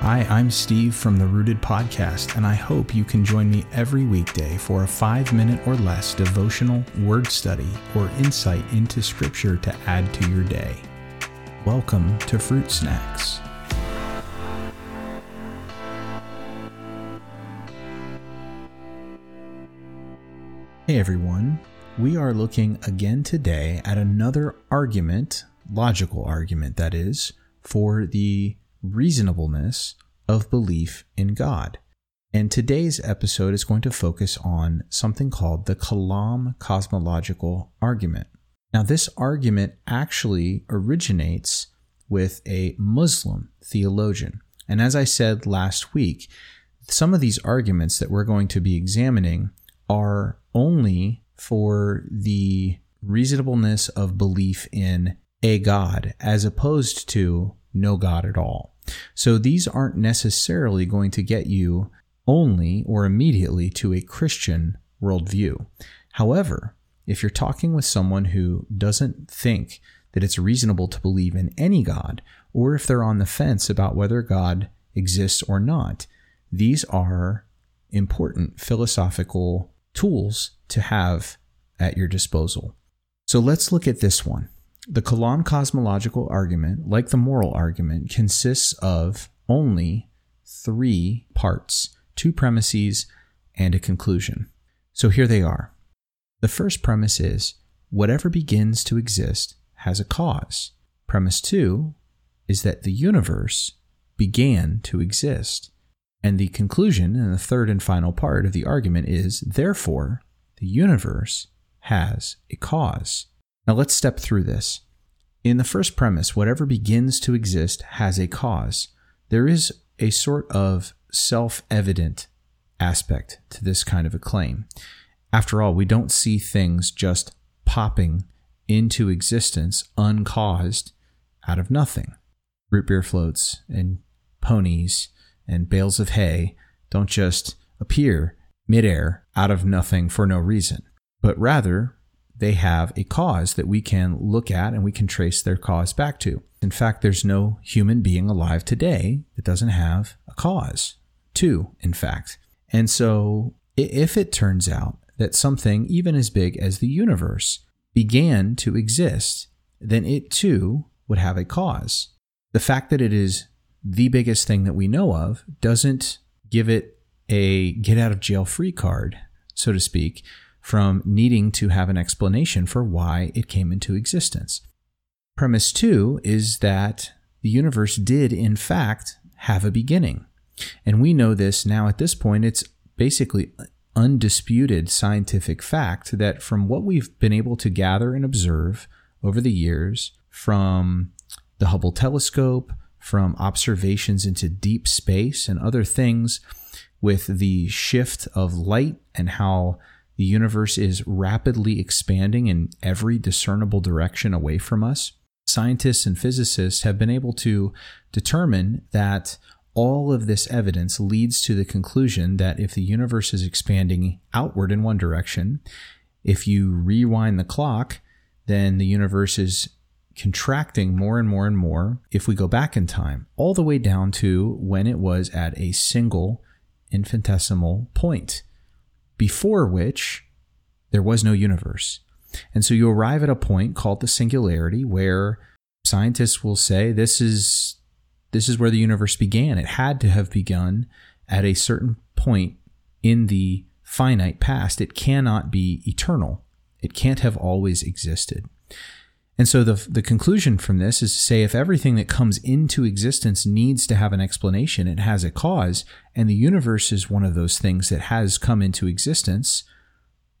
Hi, I'm Steve from the Rooted Podcast, and I hope you can join me every weekday for a five minute or less devotional word study or insight into Scripture to add to your day. Welcome to Fruit Snacks. Hey everyone, we are looking again today at another argument, logical argument that is, for the reasonableness of belief in God. And today's episode is going to focus on something called the Kalam cosmological argument. Now, this argument actually originates with a Muslim theologian. And as I said last week, some of these arguments that we're going to be examining are only for the reasonableness of belief in a God as opposed to no God at all. So these aren't necessarily going to get you only or immediately to a Christian worldview. However, if you're talking with someone who doesn't think that it's reasonable to believe in any God, or if they're on the fence about whether God exists or not, these are important philosophical tools to have at your disposal. So let's look at this one. The Kalam cosmological argument, like the moral argument, consists of only three parts two premises and a conclusion. So here they are. The first premise is whatever begins to exist has a cause. Premise two is that the universe began to exist. And the conclusion, and the third and final part of the argument is therefore, the universe has a cause. Now let's step through this. In the first premise, whatever begins to exist has a cause. There is a sort of self evident aspect to this kind of a claim. After all, we don't see things just popping into existence uncaused out of nothing. Root beer floats and ponies and bales of hay don't just appear midair out of nothing for no reason, but rather they have a cause that we can look at and we can trace their cause back to. In fact, there's no human being alive today that doesn't have a cause. Two, in fact. And so, if it turns out that something even as big as the universe began to exist, then it too would have a cause. The fact that it is the biggest thing that we know of doesn't give it a get out of jail free card, so to speak, from needing to have an explanation for why it came into existence. Premise two is that the universe did, in fact, have a beginning. And we know this now at this point, it's basically undisputed scientific fact that from what we've been able to gather and observe over the years, from the Hubble telescope, from observations into deep space and other things, with the shift of light and how the universe is rapidly expanding in every discernible direction away from us. Scientists and physicists have been able to determine that all of this evidence leads to the conclusion that if the universe is expanding outward in one direction, if you rewind the clock, then the universe is contracting more and more and more if we go back in time, all the way down to when it was at a single infinitesimal point before which there was no universe. And so you arrive at a point called the singularity where scientists will say this is this is where the universe began. It had to have begun at a certain point in the finite past. It cannot be eternal. It can't have always existed. And so the, the conclusion from this is to say if everything that comes into existence needs to have an explanation, it has a cause, and the universe is one of those things that has come into existence,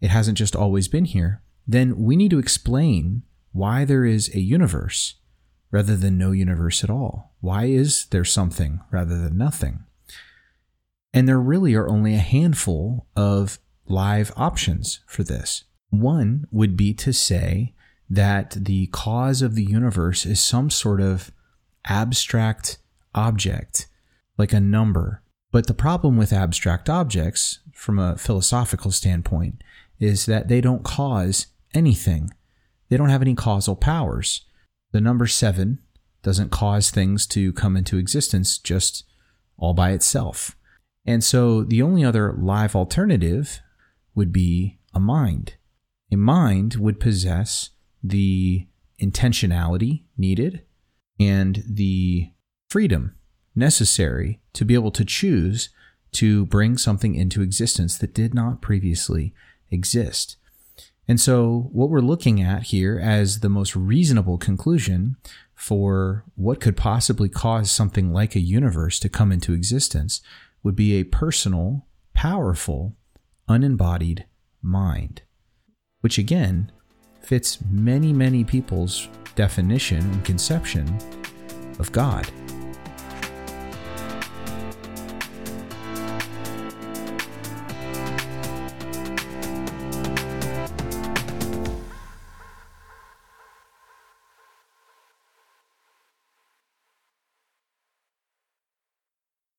it hasn't just always been here, then we need to explain why there is a universe rather than no universe at all. Why is there something rather than nothing? And there really are only a handful of live options for this. One would be to say, that the cause of the universe is some sort of abstract object, like a number. But the problem with abstract objects, from a philosophical standpoint, is that they don't cause anything. They don't have any causal powers. The number seven doesn't cause things to come into existence just all by itself. And so the only other live alternative would be a mind. A mind would possess the intentionality needed and the freedom necessary to be able to choose to bring something into existence that did not previously exist. And so, what we're looking at here as the most reasonable conclusion for what could possibly cause something like a universe to come into existence would be a personal, powerful, unembodied mind, which again fits many, many people's definition and conception of God.